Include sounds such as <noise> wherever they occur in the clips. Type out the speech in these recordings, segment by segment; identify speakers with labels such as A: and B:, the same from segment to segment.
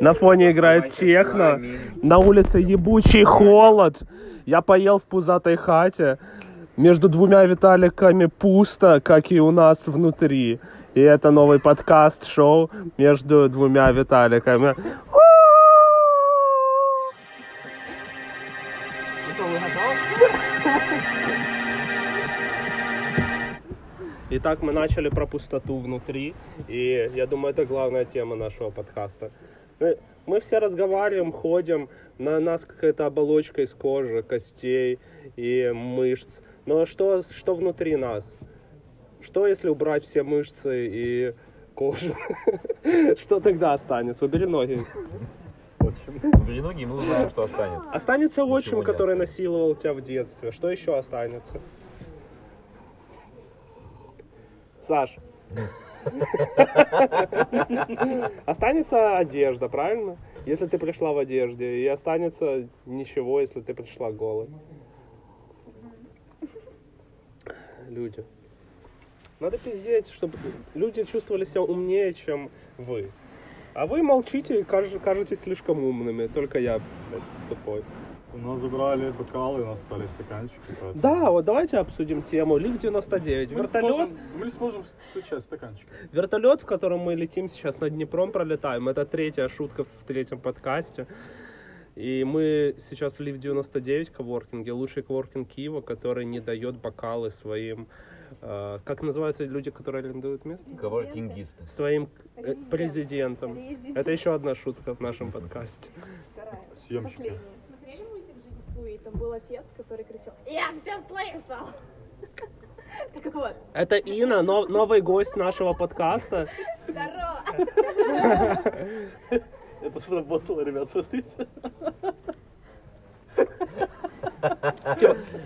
A: На фоне играет техно. На улице ебучий холод. Я поел в пузатой хате. Между двумя Виталиками пусто, как и у нас внутри. И это новый подкаст-шоу между двумя Виталиками. Итак, мы начали про пустоту внутри, и я думаю, это главная тема нашего подкаста. Мы, все разговариваем, ходим, на нас какая-то оболочка из кожи, костей и мышц. Но что, что внутри нас? Что если убрать все мышцы и кожу? <laughs> Что тогда останется? Убери ноги.
B: Убери ноги, и мы узнаем, что останется.
A: Останется отчим, который насиловал тебя в детстве. Что еще останется? Саш. Останется одежда, правильно? Если ты пришла в одежде. И останется ничего, если ты пришла голой. Люди. Надо пиздеть, чтобы люди чувствовали себя умнее, чем вы. А вы молчите и каж- кажетесь слишком умными. Только я, блядь, тупой.
C: У нас забрали бокалы, у нас остались стаканчики. поэтому-
A: Да, вот давайте обсудим тему. Лифт 99.
C: Мы
A: Вертолет,
C: сможем- Мы сможем стучать стаканчики.
A: вертолет, в котором мы летим сейчас над Днепром, пролетаем. Это третья шутка в третьем подкасте. И мы сейчас в Лифт 99 коворкинге, лучший коворкинг Киева, который не дает бокалы своим... э, как называются люди, которые арендуют место?
B: Коворкингисты.
A: Своим э, президентом. Это еще одна шутка в нашем подкасте.
C: Съемщики.
D: Смотрели мультик «Жизнь с Луи»? Там был отец, который кричал «Я все слышал!» <laughs> Так вот,
A: Это Ина, но- новый гость нашего подкаста.
D: здорово! <laughs>
C: Это сработало, ребят, смотрите.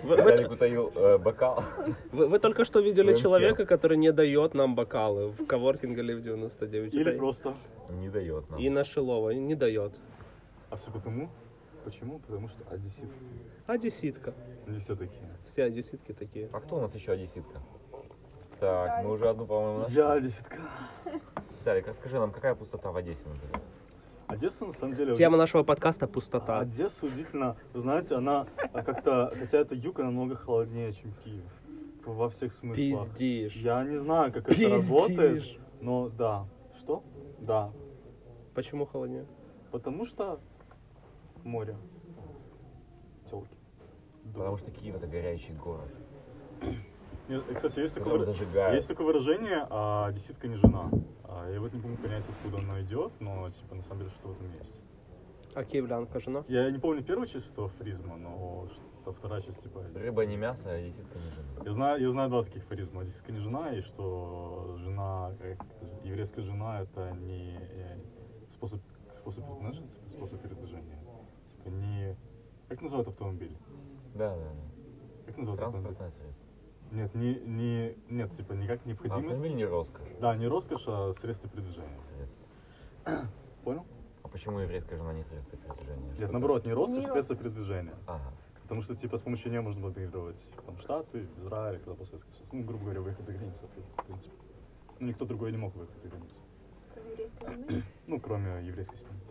B: Виталик утаил э, бокал.
A: Вы, только что видели человека, который не дает нам бокалы в коворкинге Лив 99.
C: Или просто.
B: Не дает нам.
A: Инна Шилова не дает.
C: А все потому? Почему? Потому что одессит.
A: Одесситка.
C: Не все такие.
A: Все одесситки такие.
B: А кто у нас еще одесситка? Так, мы уже одну, по-моему, нашли.
C: Я одесситка.
B: Виталик, расскажи нам, какая пустота в Одессе называется?
C: Одесса, на самом деле...
A: Тема нашего подкаста пустота.
C: Одесса удивительно, вы знаете, она как-то, хотя это юг, она намного холоднее, чем Киев. Во всех смыслах.
A: Пиздишь.
C: Я не знаю, как это работает,
A: Пиздишь.
C: но да. Что? Да.
A: Почему холоднее?
C: Потому что море. Телки.
B: Потому что Киев это горячий город.
C: Нет, и, кстати, есть такое,
B: Который
C: выра-
B: зажигает.
C: есть такое выражение, а, десятка не жена. А, я вот не помню понять, откуда оно идет, но типа на самом деле что в этом есть.
A: А киевлянка жена?
C: Я не помню первую часть этого фризма, но что вторая часть типа.
B: Рыба не мясо, а одесситка не жена.
C: Я знаю, я знаю два таких фаризма. Десятка не жена, и что жена, еврейская жена, это не э, способ, способ, знаешь, типа, способ передвижения. Типа не... Как называют автомобиль?
B: Да, да,
C: Как
B: да.
C: называют автомобиль?
B: Транспортное средство.
C: Нет, не, не, нет, типа не как необходимость.
B: Автомобиль не роскошь.
C: Да, не роскошь, а средство передвижения.
B: Средство. <coughs>
C: Понял?
B: А почему еврейская жена не средство передвижения?
C: Нет,
B: Что
C: наоборот, не роскошь,
D: Не
C: а средство передвижения.
B: это? Ага.
C: Потому что, типа, с помощью нее можно было мигрировать там, в Штаты, в Израиль, когда после. Ну, грубо говоря, выехать за границу, в принципе. Ну, никто другой не мог выехать за границу.
D: Кроме еврейской жены.
C: Ну, кроме еврейской семьи.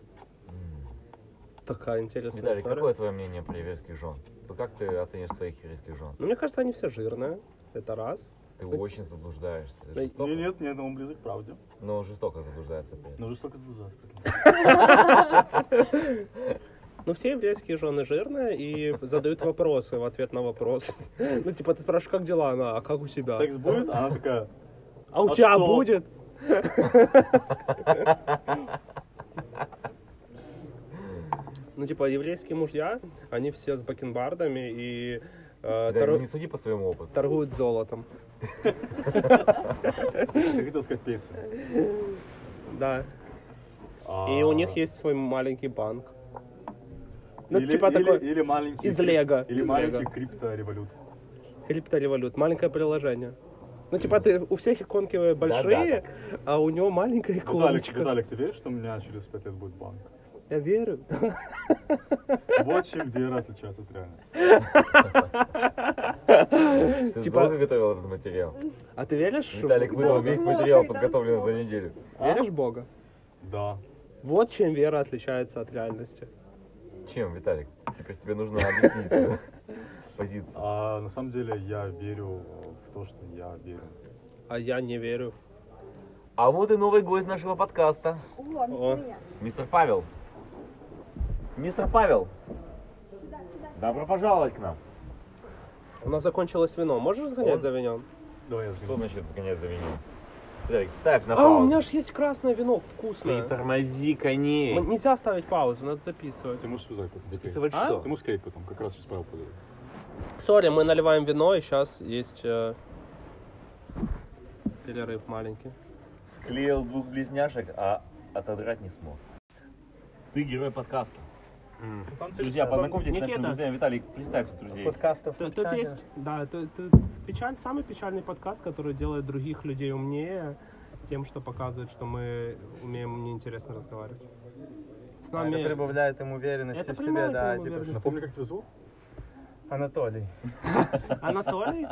A: Такая интересная
B: Виталик,
A: история.
B: какое твое мнение про еврейских жен? Ну, как ты оценишь своих еврейских жен?
A: Ну, мне кажется, они все жирные. Это раз.
B: Ты
A: Быть-
B: очень заблуждаешься.
A: Да
B: Жестоко,
C: Нет, нет, нет, он близок к правде.
B: Но жестоко заблуждается при этом.
C: Но жестоко сближаться. при этом. <laughs>
A: Ну, все еврейские жены жирные и задают вопросы в ответ на вопрос. Ну, типа, ты спрашиваешь, как дела она, а как у тебя?
C: Секс будет, а она такая,
A: А у
C: А
A: тебя будет? <laughs> Ну, типа, еврейские мужья, они все с бакенбардами и э,
B: Да,
A: торгу-
B: ну не суди по своему опыту.
A: торгуют золотом.
C: ты хотел сказать песен.
A: Да.
C: А,
A: И у них есть свой маленький банк. Ну,
C: или,
A: типа
C: или,
A: такой
C: или маленький
A: из Лего,
C: Или
A: из
C: маленький
A: Лего.
C: криптореволют.
A: криптореволют, маленькое приложение. Ну, типа, ты, у всех иконки большие, а у него маленькая
C: Виталик,
A: иконочка.
C: Виталик, ты веришь, что у меня через пять лет будет банк?
A: Я верю.
C: Вот чем вера отличается от реальности.
B: Ты
A: Типа-
B: долго готовил этот материал?
A: А ты веришь?
B: Виталик выдал весь материал, подготовленный за неделю.
A: Веришь в Бога?
C: Да.
A: Вот чем вера отличается от реальности.
B: Чем, Виталик? Теперь тебе нужно объяснить свою позицию.
C: А на самом деле я верю в то, что я верю.
A: А я не верю.
B: А вот и новый гость нашего подкаста.
D: О.
B: Мистер Павел. Мистер Павел, добро пожаловать к нам.
A: У нас закончилось вино. Можешь сгонять
B: Он-
A: за вином?
C: Давай я
B: Что значит гонять за вином? Виталик, ставь на
A: А,
B: паузу.
A: у меня же есть красное вино, вкусное.
B: Ты тормози коней.
A: М- Нельзя ставить паузу, надо записывать.
C: Ты можешь склеить.
B: Записывать
A: А?
B: что?
C: Ты можешь склеить потом, как раз сейчас Павел подойдет.
A: Сори, мы наливаем вино, и сейчас есть э, перерыв маленький.
B: Склеил двух близняшек, а отодрать не смог. Ты герой подкаста. Друзья, познакомьтесь с нашими
A: Никита.
B: друзьями. Виталик, представьте друзей.
E: подкастов
A: Тут, тут есть, да, это, это печаль, самый печальный подкаст, который делает других людей умнее тем, что показывает, что мы умеем неинтересно разговаривать. С
E: А,
A: нами...
E: Это прибавляет им уверенности
A: Это
E: в себе,
A: прибавляет
E: да,
A: им
E: типа,
A: уверенности.
C: Напомни, как тебя зовут?
E: Анатолий. <laughs>
A: Анатолий,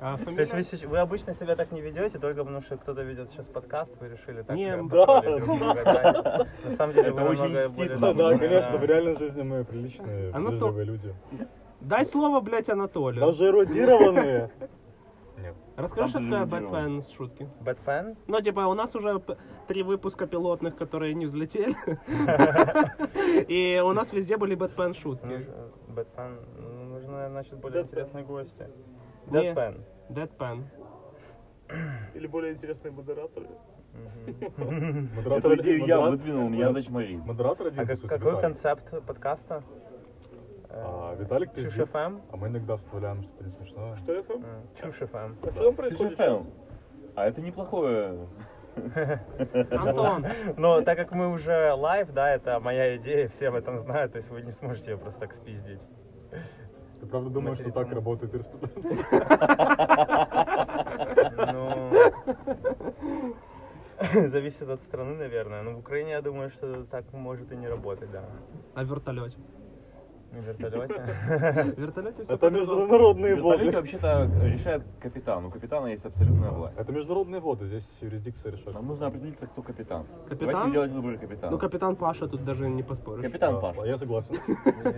A: а
E: То есть вы, сеч- вы обычно себя так не ведете, только потому что кто-то ведет сейчас подкаст, вы решили так
A: Не,
E: себя
A: да.
E: Анатолий друг друга, да. На самом деле
B: Это
E: вы
B: очень
E: намного более...
C: Да, да, конечно, в реальной жизни мы приличные,
A: Анато-
C: вежливые люди.
A: Дай слово, блядь, Анатолию.
C: Даже эрудированные. Нет.
A: Расскажи, что
B: Сам
A: такое Бэтмен с шутки.
E: Бэтмен?
A: Ну, типа, у нас уже п- три выпуска пилотных, которые не взлетели. <laughs> И у нас везде были Бэтмен шутки.
E: Нуж- Бэтмен, ну, нужно, значит, более
A: Дэдпен.
E: интересные гости. Дэдпен.
A: Дэдпен. <coughs>
F: Или более интересные модераторы. <laughs>
C: Модератор
B: идею я выдвинул, меня зачморил.
C: Модератор один,
E: А какой
C: Виталик.
E: концепт подкаста?
C: А, Виталик
E: Чушь
C: пиздит,
E: FM?
C: а мы иногда вставляем что-то не смешное.
F: Что это?
E: М, Чушь FM.
F: А что там происходит
B: А это неплохое. <laughs>
A: Антон,
E: Но так как мы уже live, да, это моя идея, все об этом знают, то есть вы не сможете ее просто так спиздить.
C: Ты правда думаешь, что так работает юриспруденция?
E: Ну, <laughs> зависит от страны, наверное. Но в Украине, я думаю, что так может и не работать, да.
A: а в вертолете?
E: Вертолете.
A: Вертолете все
C: Это международные
B: Вертолете
C: воды.
B: вообще-то решает капитан. У капитана есть абсолютная власть.
C: Это международные воды, здесь юрисдикция решает.
B: Нам нужно определиться, кто капитан.
A: Капитан?
B: Давайте делать выборы капитана.
A: Ну, капитан Паша тут даже не поспоришь.
B: Капитан Паша.
C: Я согласен.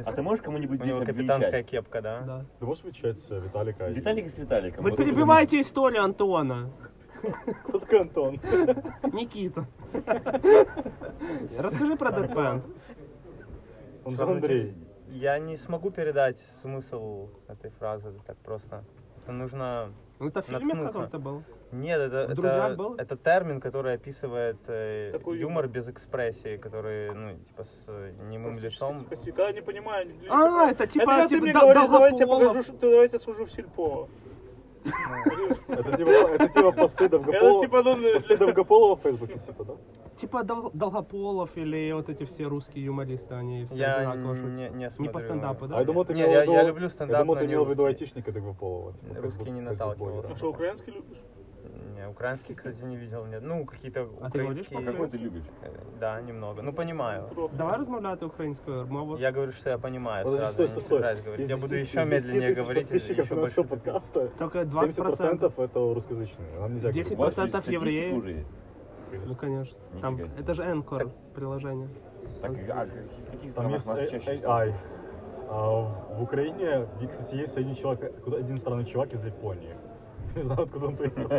B: А ты можешь кому-нибудь здесь
E: капитанская кепка, да?
A: Да.
C: Ты можешь вычать э, Виталика? и-
B: Виталик с Виталиком.
A: Вы перебиваете историю Антона. <laughs>
C: Кто такой Антон?
A: Никита. Расскажи про Дэдпен.
C: Он же Андрей.
E: Я не смогу передать смысл этой фразы так просто. Это нужно...
A: Ну, это в фильме в
E: Наткнуться.
A: каком-то был.
E: Нет, это,
A: В «Друзьях»
E: это,
A: был?
E: это термин, который описывает э,
F: Такой
E: юмор без экспрессии, который, ну, типа, с э, немым лицом.
F: Спасибо. Когда не понимаю, люди
A: А, это типа-
F: когда
A: типа
F: ты мне
A: Дол-
F: говоришь, давайте я
A: Долгополов.
F: покажу, что давайте я служу в сельпо.
C: Это типа, это типа посты
F: Это
C: Довгополова.
F: типа, ну,
C: Посты Довгополова в Фейсбуке, типа, да?
A: Типа Дол- Долгополов или вот эти все русские юмористы, они все
E: Я
A: одинаково шутят.
E: не, не
A: Не по стендапу, да?
C: А я думал, ты
E: Не,
C: имел в
E: я-
C: виду-
E: я люблю стендап,
C: Я думал, ты
E: не
C: имел в виду айтишника Довгополова. типа,
E: Русский не
C: блогера.
F: Ты что, украинский любишь?
E: Не, украинский, кстати, не видел, нет. Ну, какие-то
A: А ты говоришь
E: украинские...
B: А какой ты любишь?
E: Э, Да, немного. Ну, понимаю.
A: Давай розмовляти українською мовою.
E: Я говорю, что я понимаю
C: Подожди,
E: сразу,
C: стой,
E: я
C: стой, стой.
E: собираюсь говорить. Я буду
C: 10
E: еще
C: 10
E: медленнее говорить, и
C: подписчиков
E: еще
C: нашего
E: больше.
C: подкаста.
A: Только
C: 70%
A: 20%.
C: это русскоязычные. Нам нельзя
A: 10%
B: вас
C: говорить.
B: же статистика
A: евреев.
B: уже есть.
A: Ну, конечно. Там,
B: Нифига себе.
A: это же Anchor приложение.
B: Так, а в каких
C: Там
B: странах
C: есть
B: нас
C: э-
B: чаще
C: э-
B: всего?
C: ай. А в Украине, и, кстати, есть один человек, куда- один странный чувак из Японии. Не знаю, откуда он в Японии.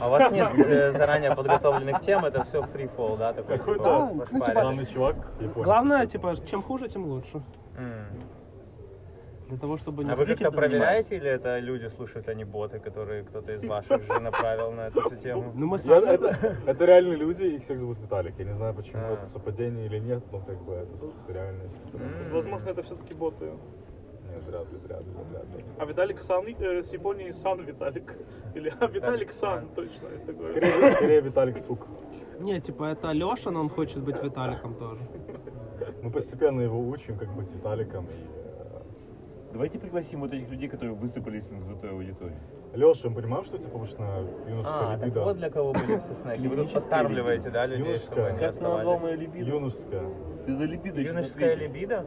E: А у вас нет заранее подготовленных тем, это все фрифол, да? Такой,
C: Какой-то
E: типа,
A: ну, типа,
C: Странный чувак.
A: Главное, типа, чем хуже, тем лучше. Для того, чтобы не
E: А вы как-то проверяете, или это люди слушают, а не боты, которые кто-то из ваших же направил на эту всю тему?
A: Ну, мы
C: Я-
A: сами...
C: это, это реальные люди, их всех зовут Виталик. Я не знаю, почему
E: А.
C: это совпадение или нет, но как бы это реальность.
F: Возможно, это все-таки боты.
C: Ли, вряд ли.
F: А Виталик Сан э, с Японии Сан Виталик. <laughs> Или а, Виталик Сан, точно. это говорю.
C: Скорее, скорее Виталик Сук.
A: Не, типа, это Леша, но он хочет быть Виталиком тоже.
C: Мы постепенно его учим, как быть Виталиком. И,
B: Давайте пригласим вот этих людей, которые высыпались из крутой аудитории.
C: э, Леша, мы понимаем, что это повышенная юношеская
E: А, так
C: либидо?
E: вот для кого были все <laughs> снеки. Вы тут подкармливаете, да, людей,
C: Юношеская.
E: чтобы они
B: Как ты назвал
E: оставались?
B: мою либидо?
C: Юношеская.
B: Ты за либидо
E: Юношеская либидо?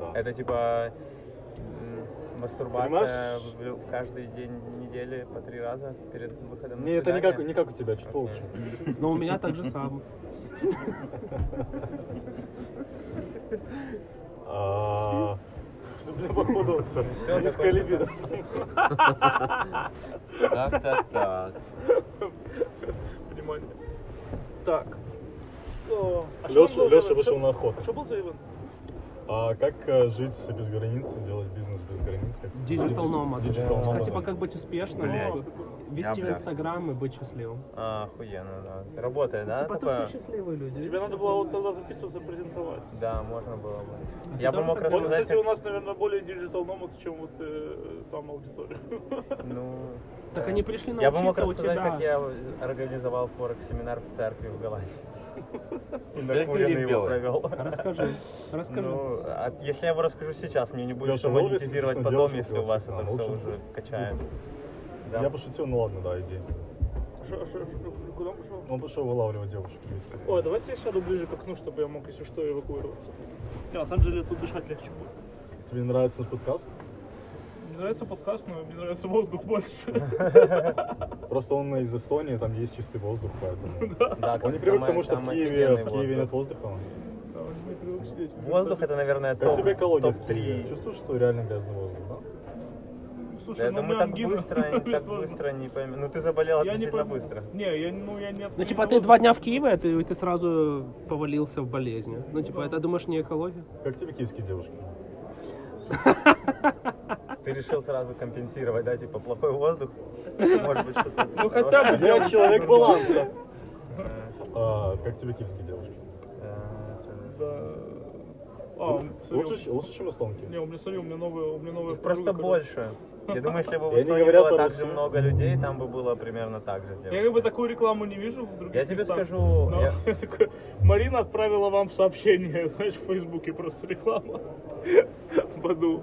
C: Да.
E: Это типа... Мастурбация в, в каждый день недели по три раза перед выходом на
C: Не, это не как, не как у тебя, чуть
E: Окей.
C: получше.
A: Но у меня так же самое.
C: А, походу, низкая либидо.
B: Так, так, так.
F: Внимание. Так. А ивент?
C: вышел на охоту.
F: а Что был за ивент?
C: А как э, жить без границ, делать бизнес без границ?
A: Digital nomad.
C: Digital
A: Типа,
C: nomad.
A: Типа как быть успешным,
E: Блядь.
A: вести
E: Я,
A: в
E: бля.
A: Инстаграм и быть счастливым.
E: А, охуенно, да. Работает, да?
A: Типа
E: такое?
A: тут все счастливые люди.
F: Тебе надо было вот тогда записываться, презентовать.
E: Да, можно было бы.
A: А
E: Я бы мог
A: так
F: Вот,
E: рассказать,
F: кстати, у нас, наверное, более digital nomad, чем вот э, там аудитория.
E: Ну,
A: Так они пришли
E: Я бы мог
A: научиться
E: рассказать, как я организовал форекс-семинар в церкви в Голландии. И
B: или в
E: его провел.
A: Расскажи, <laughs> расскажи.
E: Ну, а если я его расскажу сейчас, мне не будет что
C: ну,
E: монетизировать потом, если у вас это
C: да,
E: все уже качает. Да.
C: Я пошутил, ну ладно, да, иди.
F: Шо- шо- шо- Куда он пошел?
C: Он пошел вылавливать девушек вместе.
F: Ой, давайте я сяду ближе к окну, чтобы я мог, если что, эвакуироваться. Не, на самом деле тут дышать легче будет.
C: Тебе нравится наш подкаст?
F: Мне нравится подкаст, но мне нравится воздух больше. <laughs>
C: Просто он из Эстонии, там есть чистый воздух, поэтому... <laughs>
E: Да,
C: Он не привык к тому, что в Киеве, в Киеве нет
E: воздух.
C: воздуха.
F: Да, он не привык сидеть.
E: Воздух это, наверное,
C: Как
E: топ,
C: тебе экология в
E: топ
C: Киеве?
E: 3.
C: Чувствуешь, что реально грязный воздух, да?
F: Слушай,
E: Да,
F: ну
E: мы так
F: ангина.
E: быстро, <laughs> так
F: сложно.
E: быстро не поймем. Ну ты заболел
F: Я не
E: относительно
F: пойму.
E: быстро.
F: Не, я, ну я не
A: Ну, типа, ты
F: не
A: два дня в Киеве, а ты, ты сразу повалился в болезни. Ну, типа, это, думаешь, не экология?
C: Как тебе киевские девушки?
E: Ты решил сразу компенсировать, да, типа плохой воздух. Может быть, что-то.
F: Ну, хотя бы
C: Я человек баланса. А, как тебе киевские девушки?
E: э,
F: Да. А, смотри,
C: Лучше, лучше, чем эстонки?
F: Не, у меня, смотри, у меня новая, у меня
E: Их просто больше. Я думаю, если бы в Эстонии
C: говорят
E: было так же много людей, там бы было примерно так же
F: короче. Я как бы
E: сделано.
F: такую рекламу не вижу в других
E: Я тебе
F: местах.
E: скажу, я- <laughs>
F: Марина отправила вам сообщение, <laughs> знаешь, в Фейсбуке просто реклама. <laughs> Баду.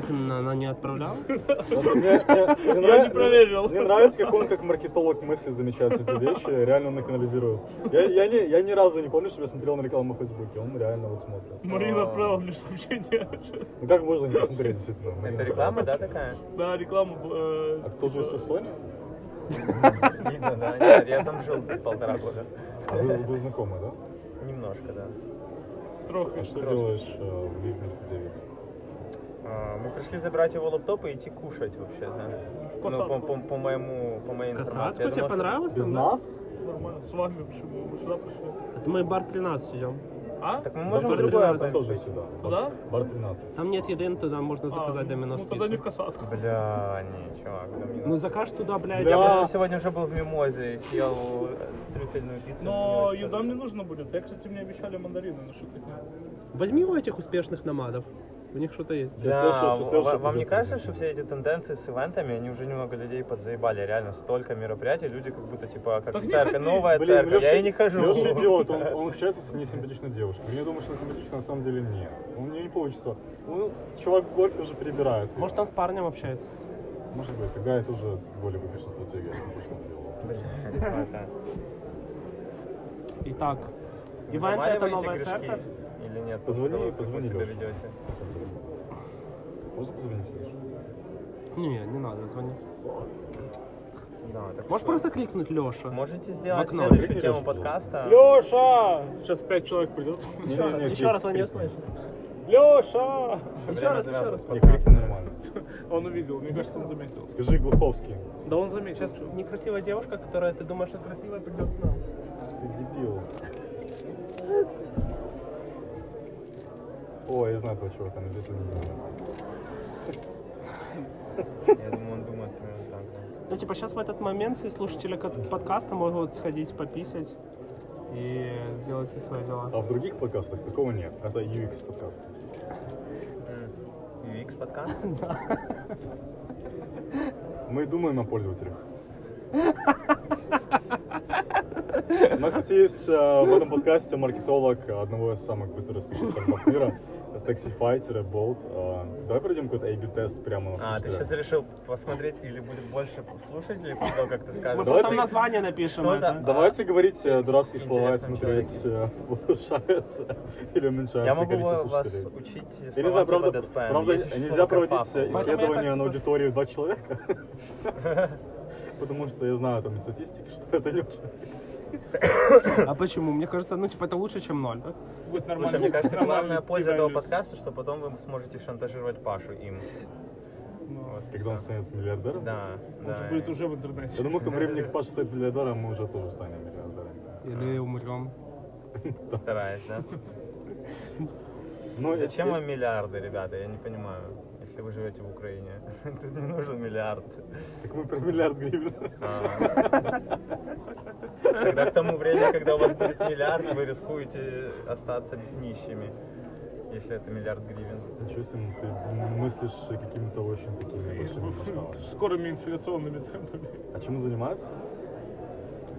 A: Так она она не отправляла?
C: Мне <laughs>
F: не проверил.
C: Мне нравится, как он как маркетолог мыслит, замечает эти вещи, реально он их анализирует. Я, я, не, я ни разу не помню, чтобы я смотрел на рекламу в Фейсбуке, он реально вот смотрит.
F: Марина
E: А.
F: отправила мне сообщение.
C: Ну как можно не посмотреть, действительно?
E: Это реклама, да, такая?
F: Да, рекламу. э,
C: А ты тоже из Эстонии?
E: Видно, да. Нет, я там жил полтора года.
C: А вы, вы знакомы, да?
E: Немножко, да.
F: Трохи.
C: А что делаешь э, в Лив вместо 9?
E: А, Мы пришли забрать его лаптоп и идти кушать вообще, да. Ну, по,
F: касатку.
E: по, по моему, по моей информации.
A: Касатку
E: Я
A: тебе
E: думал,
A: понравилось
C: Без
A: там,
C: нас?
F: Нормально. С вами почему? Мы сюда пришли.
A: Это мы бар 13 идем.
F: А?
E: Так мы можем
A: Бар
E: другое
A: 13
E: пойти.
C: тоже сюда.
F: Куда?
C: Бар- Бар 13.
A: Там нет еды, туда можно заказать
F: А,
A: доминос
F: Ну тогда не в. Касатку.
E: Бля, не, чувак. да мне
A: Ну закажешь туда, блядь.
E: Я
C: Бля.
E: просто сегодня уже был в Мимозе и съел трюфельную пиццу.
F: Но еда мне нужно будет. Я, кстати, мне обещали мандарины на шутку.
A: Возьми у этих успешных номадов. У них что-то есть.
C: Я
E: Да,
C: слышал, что слышал,
E: вам не кажется, что все эти тенденции с ивентами, они уже немного людей подзаебали? Реально, столько мероприятий, люди как будто, типа, как
F: Так
E: церковь,
F: ходи.
E: новая
C: Блин,
E: церковь, я и не хожу.
C: Леша <laughs> идиот, он, он общается с несимпатичной девушкой. Я думаю, что симпатично, на самом деле нет. У него не получится. Ну, чувак в гольфе уже перебирает. её.
A: Может, он с парнем общается.
C: Может быть, тогда это уже более выигрышная стратегия, что он делал. <laughs>
A: Итак, Ивент это новая церковь?
E: Или нет?
C: Позвони,
E: Как вы
C: позвони
E: себя
C: Лёше.
E: ведете?
C: Можно позвонить, Леша?
A: Не, не надо звонить.
E: Да, так
A: Можешь
E: что-
A: просто кликнуть Леша.
E: Можете сделать
A: окно.
E: следующую
C: Кликни,
E: тему подкаста.
F: Леша! Сейчас пять человек придет.
A: Еще раз, еще раз он не услышит.
F: Леша!
A: Еще
E: Время
A: раз, еще раз.
C: Не, кликни нормально. <laughs>
F: Он увидел, мне кажется, он заметил.
C: Скажи Глуховский.
F: Да он заметил.
A: Сейчас некрасивая девушка, которая ты думаешь, что красивая, придет к нам.
C: Ты дебил. О, я знаю этого чувака, надеюсь, он не.
E: Я думаю, он думает примерно так. да.
A: Ну, типа, сейчас в этот момент все слушатели подкаста могут сходить пописать и сделать все свои дела.
C: А в других подкастах такого нет. Это UX подкаст.
E: UX подкаст? <laughs>
C: Мы думаем о пользователях. <laughs> У нас, кстати, есть э, в этом подкасте маркетолог одного из самых быстро растущих стартапов мира. Это Taxify-болт. А, Давай пройдем какой-то A-B-тест прямо на
E: А, ты сейчас решил посмотреть, или будет больше слушателей того, как ты
A: Мы
E: скажешь?
A: просто
C: Давайте-
A: название напишем.
E: Что
A: это.
E: это?
C: Давайте говорить э, дурацкие слова и смотреть, э, улучшается или уменьшается
E: Я могу
C: количество
E: вас
C: слушателей.
E: учить
C: Я не знаю,
E: типа
C: правда, правда нельзя проводить
A: я
C: исследование на аудиторию два человека. <laughs> Потому что я знаю там из статистики, <laughs> что это не очень.
A: А почему? Мне кажется, ну типа это лучше, чем ноль. да?
F: Будет нормально.
E: Слушай, мне кажется, главная польза этого подкаста, что потом вы сможете шантажировать Пашу им.
F: Ну,
E: Вот,
C: Когда он станет миллиардером?
E: Да,
F: Он
E: да.
F: же будет уже в интернете.
C: Я думаю, к тому времени, как Паша станет миллиардером, мы уже тоже станем миллиардерами.
A: Или умрем. <laughs>
E: Стараюсь, да?
C: Ну,
E: Зачем вам миллиарды, ребята? Я не понимаю. Если вы живете в Украине, <laughs> тут не нужен миллиард.
C: Так мы про миллиард гривен.
E: А. Когда к тому времени, когда у вас будет миллиард, вы рискуете остаться нищими, если это миллиард гривен.
C: Ничего себе, ты мыслишь какими-то очень такими большими масштабами.
F: Скорыми инфляционными темпами.
C: А чем он занимается?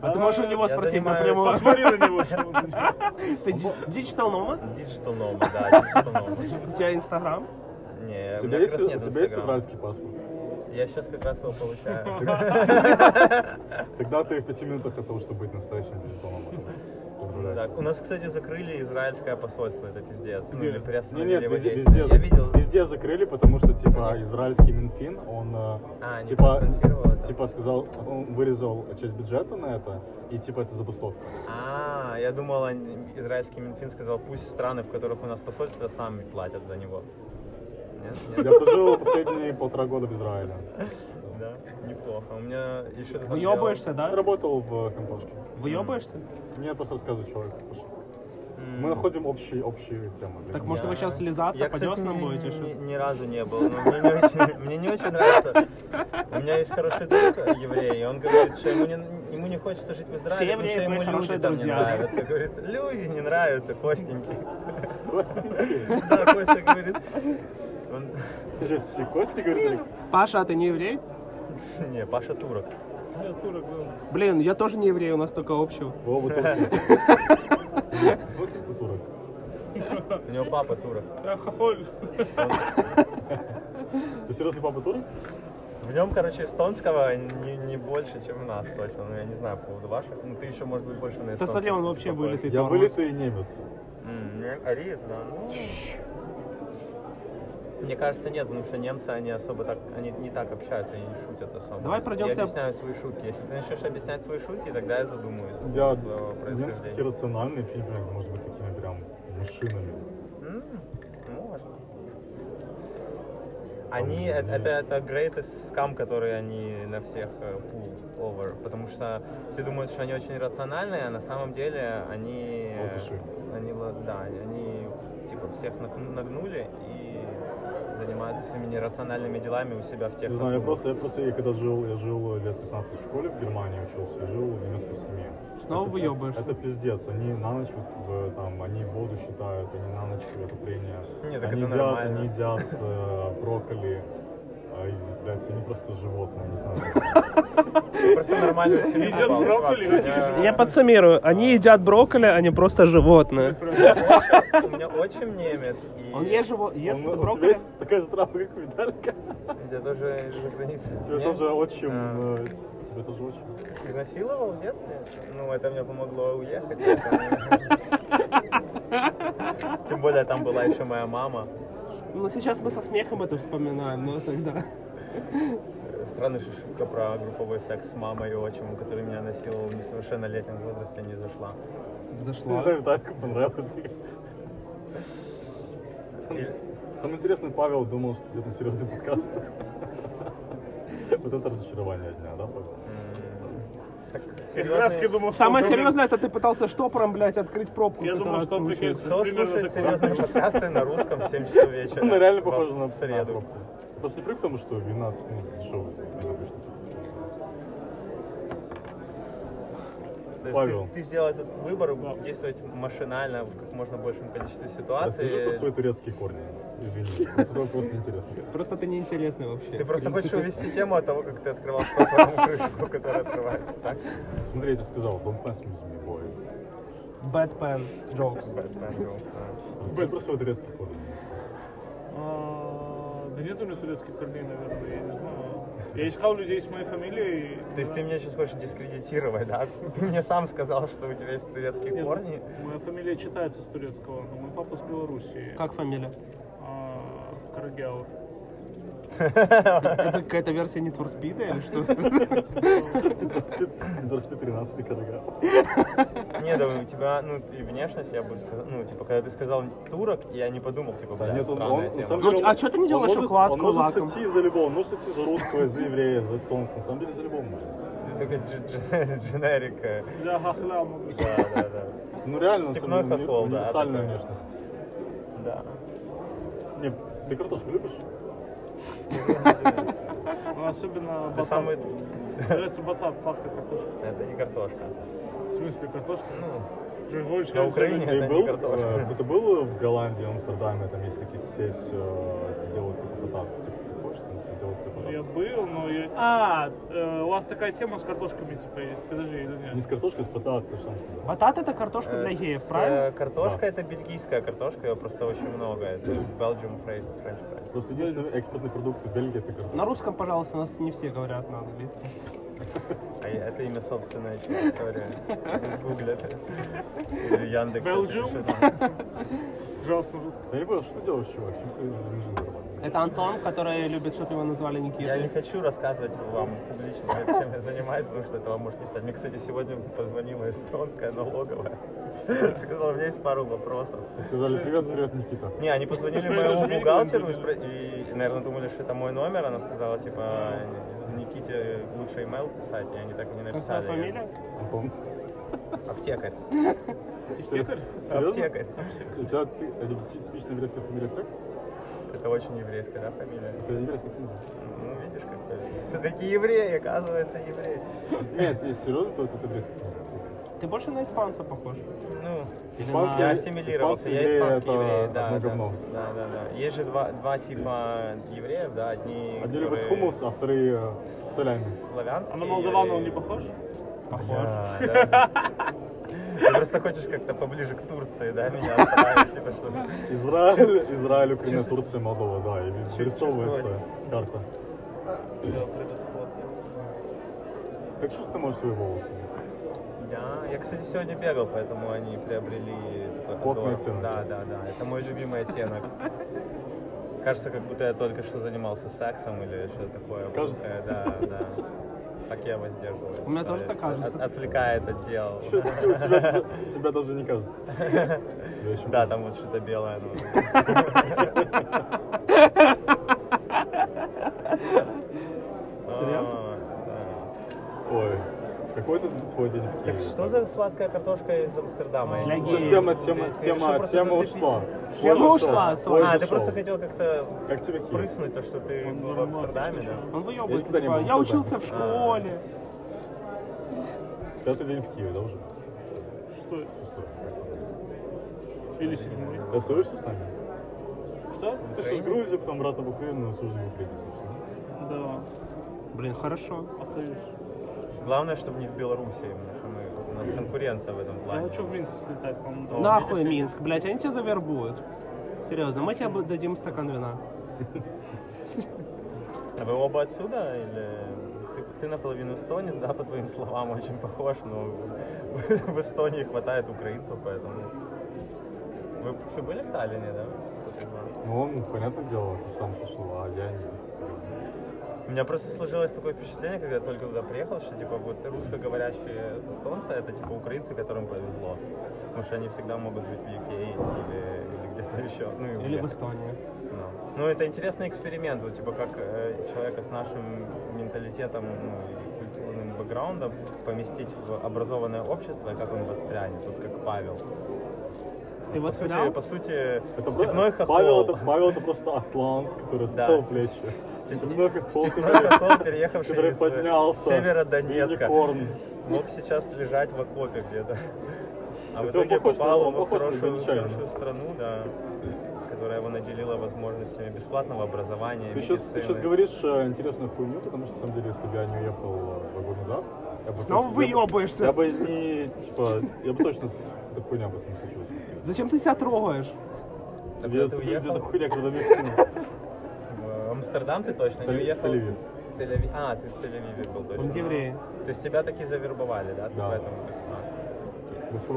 A: А ты можешь у него
E: Я
A: спросить
E: занимаюсь-
A: напрямую?
F: Посмотри на него, что он <laughs> занимается.
A: Ты digital nomad?
E: Digital nomad, да, digital nomad.
A: У тебя инстаграм?
E: Не,
C: У тебя есть, у
E: нет
C: тебя есть израильский паспорт?
E: Я сейчас как раз его получаю. <laughs>
C: Тогда ты в пяти минутах от того, чтобы быть настоящим.
E: Так, у нас, кстати, закрыли израильское посольство, это пиздец. Ну,
F: Где?
C: нет,
E: его
C: везде, везде,
E: Я видел.
C: везде закрыли, потому что типа израильский Минфин, он э,
E: А,
C: типа, типа сказал, он вырезал часть бюджета на это, и типа это забастовка.
E: А, я думал, они- израильский Минфин сказал, пусть страны, в которых у нас посольство, сами платят за него. Нет, нет?
C: Я прожил последние полтора года в Израиле.
E: Да, неплохо. У меня еще... там
A: Выебываешься, да?
C: Работал в компашке.
A: Выебываешься?
C: Мне просто рассказывает человек. Мы находим общие, общие темы.
A: Так может вы сейчас лизаться
E: Я,
A: по
E: кстати,
A: деснам будете?
E: ни- ни разу не был, но мне не очень, <laughs> мне не очень нравится. У меня есть хороший друг еврей, и он говорит, что ему не, ему не хочется жить в Израиле,
A: Все
E: потому что ему люди там не
A: друзья.
E: нравятся. Говорит, люди не нравятся, Костеньки.
C: Кости.
E: Да, Костя говорит. Он... <laughs>
C: Все Кости говорит,
A: Паша, а ты не еврей? <laughs>
E: Не, Паша турок.
F: Я турок был.
A: Блин, я тоже не еврей, у нас только общего.
C: Вова тоже. <laughs> В смысле ты турок?
E: У него папа турок.
F: Я хохоль.
C: Ты серьезно папа турок?
E: В нем, короче, эстонского не, не больше, чем у нас точно. Ну, я не знаю по поводу ваших. Ну, ты еще, может быть, больше на
A: Да
E: эстонском.
A: смотри, он вообще вылитый
C: Я вылитый немец.
E: Не, Ариет, да. Ну. Мне кажется, нет, потому что немцы, они особо так, они не так общаются, они не шутят особо.
A: Давай пройдемся-
E: Я объясняю свои шутки. Если ты начнешь объяснять свои шутки, тогда я задумаюсь. Происхождении.
C: немцы такие рациональные, как может быть такими прям машинами.
E: Может. Они, это, это, это greatest scam, который они на всех э, pull over, потому что все думают, что они очень рациональные, а на самом деле они,
C: Алкаши.
E: они, да, они типа всех наг- нагнули и занимаются своими нерациональными делами у себя в тех
C: Не знаю, я просто, я просто, я когда жил, я жил лет 15 в школе в Германии учился, жил в немецкой семье.
A: Снова
C: Это-
A: выебываешься?
C: Это пиздец, они на ночь, вот, в- там, они воду считают, они на ночь отопление.
E: Не, так
C: они
E: это
C: едят,
E: нормально.
C: они едят э, <laughs> брокколи, а, блядь, они просто животные, не знаю. <laughs>
E: Просто нормально
F: Едят брокколи, очень
A: Я подсуммирую. Они едят брокколи, они просто животные. <laughs>
E: У меня отчим немец.
A: Он ест, живо... ест
C: Он- у тебя
A: брокколи?
C: есть такая же травма, как у Виталика?
E: Я тоже из-за границы.
C: Тебе тоже отчим,
E: А.
C: э, тебе тоже отчим.
E: Изнасиловал в детстве? Ну, это мне помогло уехать. <laughs> Тем более там была еще моя мама.
A: Ну сейчас мы со смехом это вспоминаем, но тогда...
E: Странная же шутка про групповой секс с мамой и отчимом, который меня насиловал в несовершеннолетнем возрасте, не зашла.
C: Не
A: Зашла.
C: знаю, Виталику понравилось. Самое интересное, Павел думал, что идет на серьезный подкаст. Вот это разочарование дня, да, Павел?
E: Так,
F: Я
E: серьезные...
F: думал, что
A: Самое серьезное, это ты пытался штопором, блядь, открыть пробку,
F: Я думал, что прикинется.
E: Кто слушает серьезные подкасты на русском в 7 часов вечера?
C: Ну, реально похоже на
E: в среду.
C: привык к тому, что вина ну, дешевая, вина обычно.
E: То есть
C: Павел.
E: Ты, ты сделал этот выбор действовать машинально в как можно большем количестве
C: Расскажи
E: ситуаций.
C: про свои турецкие корни. Извини, <laughs> просто просто интересно.
A: Просто ты неинтересный вообще.
E: Ты просто хочешь увести тему от того, как ты открывал спортивную крышку, которая открывается, так?
C: Смотри, я тебе сказал, don't pass me, me boy.
A: Bad pen jokes.
E: Бэтмен, Джонс, да.
C: Расскажи про свои турецкие корни.
F: А, Да нет у меня турецких корней, наверное, я не знаю. Я искал людей с моей фамилией.
E: То есть ты меня сейчас хочешь дискредитировать, да? <laughs> Ты мне сам сказал, что у тебя есть турецкие
F: Нет,
E: корни.
F: Моя фамилия читается с турецкого, но мой папа с Белоруссии.
A: Как фамилия?
F: А, Карагялов.
A: Это какая-то версия Need for Speed или что?
C: Дорспит 13 корога.
E: Не, да у тебя, ну, и внешность, я бы сказал, ну, типа, когда ты сказал турок, я не подумал, типа,
C: Да,
E: бля,
C: нет, он,
A: а чё ты не делаешь укладку
C: Он может сойти за любого, он может сойти за русского, за еврея, за эстонца. На самом деле за любого может.
E: Ты такой дж- дж- <laughs> дженерик. э,
F: Да, хахля могу.
E: Да, да, да.
C: Ну реально,
E: Степной хохол, да,
C: универсальная внешность.
E: Да.
C: Не, ты картошку любишь?
F: Ну, особенно
E: Ты
F: батат.
E: самый...
F: Нравится батат, сладкая картошка.
E: Это не картошка.
F: В смысле, картошка?
E: Ну,
F: Что, говоришь,
E: на Украине
C: Ты
E: это
C: был,
E: не картошка.
C: э, ты был в Голландии, в Амстердаме, там есть такие сеть, э, где делают батат, типа, делают типа
F: Я был, но я... А, э, у вас такая тема с картошками, типа, есть. Подожди, или
C: Не
F: нет?
C: с картошкой, с батат, ты же сам сказал.
A: Батат это картошка для
E: э,
A: геев,
E: с-
A: правильно?
E: э, Картошка
C: Да.
E: это бельгийская картошка, ее просто очень много. Это Belgium French fries.
C: Просто единственный экспортный продукт в Бельгии это картошка.
A: На русском, пожалуйста, у нас не все говорят на английском.
E: А это имя собственное, сори. Гуглят. Или Яндекс.
F: Belgium? На русском.
C: Я не понял, что ты делаешь, чувак? Чем ты жизнь зарабатываешь?
A: Это Антон, который любит, чтобы его назвали
E: Я не хочу рассказывать вам публично, <laughs> чем я занимаюсь, потому что этого может не стать. Мне, кстати, сегодня позвонила эстонская налоговая. <laughs> Сказала, у меня есть пару вопросов.
C: Вы сказали привет, привет, Никита.
E: Не, они позвонили моему бухгалтеру и, и, наверное, думали, что это мой номер. Она сказала, типа, Никите лучше имейл писать, и они так и не написали.
A: фамилия?
C: Антон. <laughs>
E: Аптекарь.
F: Аптекарь?
C: Серьезно?
E: Аптекарь.
C: У тебя типичная еврейская фамилия аптек?
E: Это очень еврейская, да, фамилия?
C: Это еврейская фамилия.
E: Ну, видишь, как все-таки еврей, оказывается, еврей.
C: Не, если серьезно, то это еврейская фамилия.
A: Ты больше на испанца похож.
E: Ну,
C: Испанцы-
E: я
A: на...
E: ассимилировался,
C: испанцы,
E: я
C: евреи
E: испанский
C: это
E: еврей, да, да,
C: говно.
E: да, да, да. Есть же два, два типа евреев, да, одни,
C: Одни любят
E: которые
C: хумус, а вторые э, солями.
E: славянские.
F: А на Молдавана он не похож?
A: Похож.
E: Да, да. <laughs> Ты просто хочешь как-то поближе к Турции, да, меня отправить, типа, чтобы...
C: Израиль, Израиль, Украина, Турция, Молдова, да, и вырисовывается карта. Как часто ты можешь свои волосы?
E: Да, я, кстати, сегодня бегал, поэтому они приобрели такой
C: Плотный оттенок.
E: Да, да, да, это мой любимый оттенок. Кажется, как будто я только что занимался сексом или что-то такое.
C: Кажется.
E: Э, Да, да. Так я воздерживаюсь.
A: У меня тоже
E: Э,
A: так кажется.
E: от- отвлекает от дел.
C: У <laughs> тебя, даже- не кажется.
E: Да, там вот что-то белое. <laughs> <laughs> ну.
A: Серьезно?
E: А, да.
C: Ой, какой-то твой день в
E: Так что за сладкая картошка из Амстердама?
A: Для геев.
C: Тема,
E: Ты-
C: тема, тема, тема ушла.
A: Тема ушла,
E: А, ты просто хотел как-то
C: Как тебе Киев?
E: прыснуть то, что ты
F: Он
E: был в Амстердаме,
F: что
E: да?
A: Он
C: не
A: типа, я учился в школе.
C: Пятый день в Киеве, да, уже?
F: Что?
C: Шестой.
F: Или седьмой?
C: Ты остаешься с нами?
F: Что?
C: Ну, ты что, из Грузии, потом обратно в Украину, в Украине, собственно.
F: Да,
A: Блин, хорошо.
F: остаюсь.
E: Главное, чтобы не в Беларуси, потому что мы, у нас конкуренция в этом
F: Я
E: плане.
F: хочу в Минск слетать, по-моему.
E: Ну,
A: Нахуй Минск, блядь, они тебя завербуют. Серьезно, мы тебе дадим стакан вина.
E: А вы оба отсюда или ты, наполовину эстонец, да, по твоим словам очень похож, но в <laughs> Эстонии хватает украинцев, поэтому. Вы что, были в Таллине, да?
C: Ну, он, понятное дело, ты сам сошел, а я не.
E: У меня просто сложилось такое впечатление, когда я только туда приехал, что типа вот русскоговорящие эстонцы это типа украинцы, которым повезло. Потому что они всегда могут жить в UK или, или где-то еще. Ну, и
A: Или в Эстонии.
E: Ну, ну, это интересный эксперимент, вот, типа как э, человека с нашим менталитетом ну, и культурным бэкграундом поместить в образованное общество, и как он воспрянет, вот как Павел.
A: Ты
E: по сути, по сути,
C: Это
E: степной хохол.
C: Павел, это, Павел это просто атлант, который
E: Да.
C: спал плечи. Степной хохол,
E: Степной хохол, переехавший
C: который
E: из э,
C: поднялся.
E: Северодонецка.
C: Юникорн.
E: Мог сейчас лежать в окопе где-то. А в итоге попал в хорошую, страну, да, которая его наделила возможностями бесплатного образования,
C: Ты сейчас, ты сейчас говоришь э, интересную хуйню, потому что, на самом деле, если бы я не уехал э, два года назад, я бы
A: Снова выебаешься.
C: Я бы не, типа, я бы точно с этой хуйня бы с ним случилась.
A: Зачем ты себя трогаешь?
C: Я
E: ты
C: где-то хуйня, когда мне
E: Амстердам ты точно не уехал?
C: Тель-Авив.
E: Тель-Авив. А, ты в Тель-Авиве был точно.
A: Он еврей.
E: То есть тебя таки завербовали, да? Ты
C: Да.
E: в этом, а.
C: Без.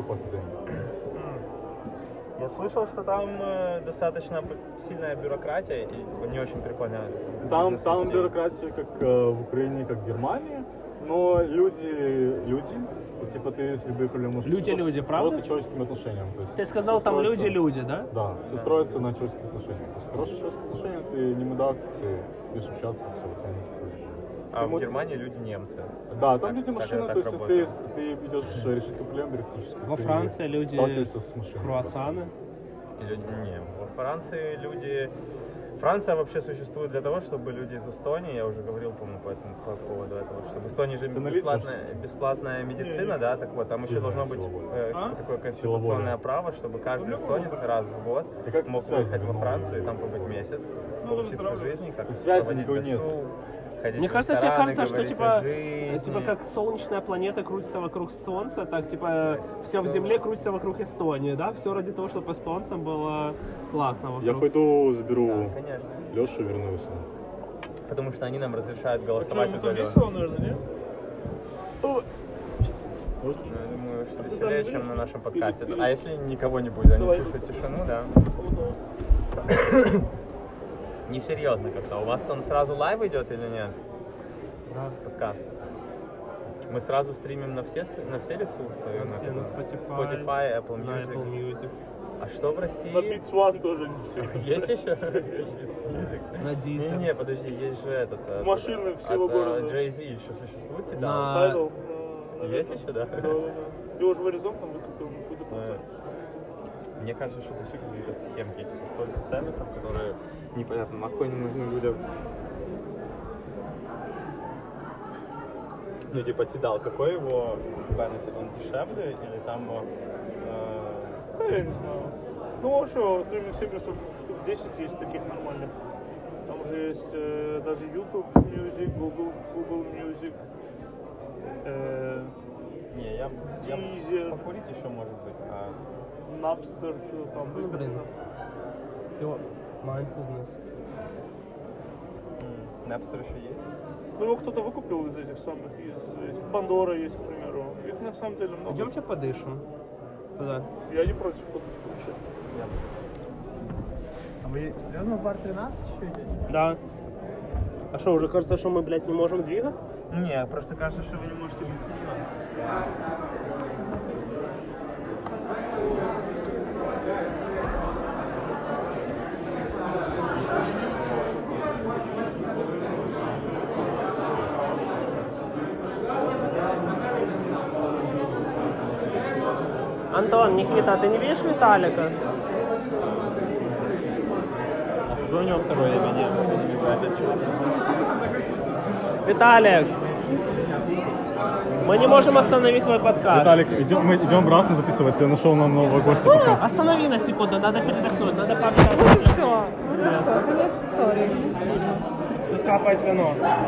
E: Я слышал, что там э, достаточно сильная бюрократия и не очень прикольно.
C: Там, там бюрократия как э, в Украине, как в Германии, но люди, люди, и, типа ты с любые проблемы можешь
A: Люди,
C: просто-
A: люди, правда?
C: Просто человеческим отношениям. То есть
A: Ты сказал, там
C: строится-
A: люди-люди, да?
C: Да, все строится на человеческих отношениях. То есть хорошие человеческие отношения, ты не мудак, ты будешь общаться, все, у тебя нет проблем.
E: А в
C: Ты
E: Германии люди немцы.
C: Да, там
E: Так-
C: люди машины, то есть ты, ты идешь решить проблему бюрократическую.
A: Во
C: ты
A: Франции люди
C: с машиной.
A: Круассаны.
E: Люди, не, во Франции люди... Франция вообще существует для того, чтобы люди из Эстонии, я уже говорил, по-моему, по, этому, по поводу этого, что в Эстонии же бесплатная, бесплатная медицина, да, так вот, там еще должно быть э,
F: А?
E: такое конституционное право, чтобы каждый эстонец раз в год
C: как
E: мог выехать во
C: ну,
E: Францию и там побыть месяц,
F: Ну,
E: поучиться жизни, как
C: Связи никакой нет.
E: Ходить
A: Мне
E: в
A: кажется, тебе кажется, что типа,
E: жизни.
A: типа как солнечная планета крутится вокруг Солнца, так типа все в Земле крутится вокруг Эстонии, да? Все ради того, чтобы эстонцам было классно вокруг.
C: Я пойду заберу
E: Да, конечно.
C: Лешу и вернусь.
E: Потому что они нам разрешают
F: А что,
E: голосовать
F: там
E: удаленно.
F: весело, наверное, нет?
E: Ну, я думаю, что веселее, чем на нашем подкасте. А если никого не будет, они слушают тишину, да? <coughs> <coughs> <coughs> Несерьезно как-то. У вас он сразу live идет или нет?
A: Да.
E: Подкаст. Мы сразу стримим на все, на все ресурсы?
A: На все, на Spotify,
E: Spotify, Apple
A: на
E: Music.
A: Apple Music,
E: А что в России?
F: На Beats One тоже не все. <laughs>
E: Есть еще?
A: на Deezer.
E: Не-не, подожди, есть же этот... э,
F: Машины всего
E: э,
F: города.
E: Jay-Z еще существует?
A: На-
E: Да. Есть еще, да?
F: Да, да, да. Я уже в Аризон там выкупил на процент.
E: Мне кажется, что это все какие-то схемки, типа столько сервисов, которые непонятно нахуй не нужны людям. Ну, типа, Тидал, какой его бенефит? Он дешевле или там... э,
F: Да, я не знаю. Ну, вообще, стриминг сервисов штук 10 есть таких нормальных. Там уже есть э, даже YouTube Music, Google, Google Music. э,
E: Не, я, я
F: Deezer.
E: покурить еще может быть. А,
F: Napster, что там.
A: Ну, блин. Всё, mindfulness.
E: Napster еще есть?
F: Ну, его кто-то выкупил из этих самых, из этих. Бандора есть, к примеру. Их на самом деле много.
A: Идемте подышим. Туда.
F: Я не против фотки вообще.
E: А вы серьезно в бар 13 еще идете?
A: Да. А что, уже кажется, что мы, блядь, не можем двигаться?
E: Не, просто кажется, что вы не можете быть
A: Антон, Никита, а ты не видишь Виталика?
E: Что у него второе имя не.
A: Виталик! Мы не можем остановить твой подкаст.
C: Виталик, идем, мы идем обратно записываться. Я нашел нам нового гостя подкаста.
A: Останови на секунду, надо передохнуть, надо пообщаться.
G: Ну все, ну все, конец истории.
A: Тут капает вино.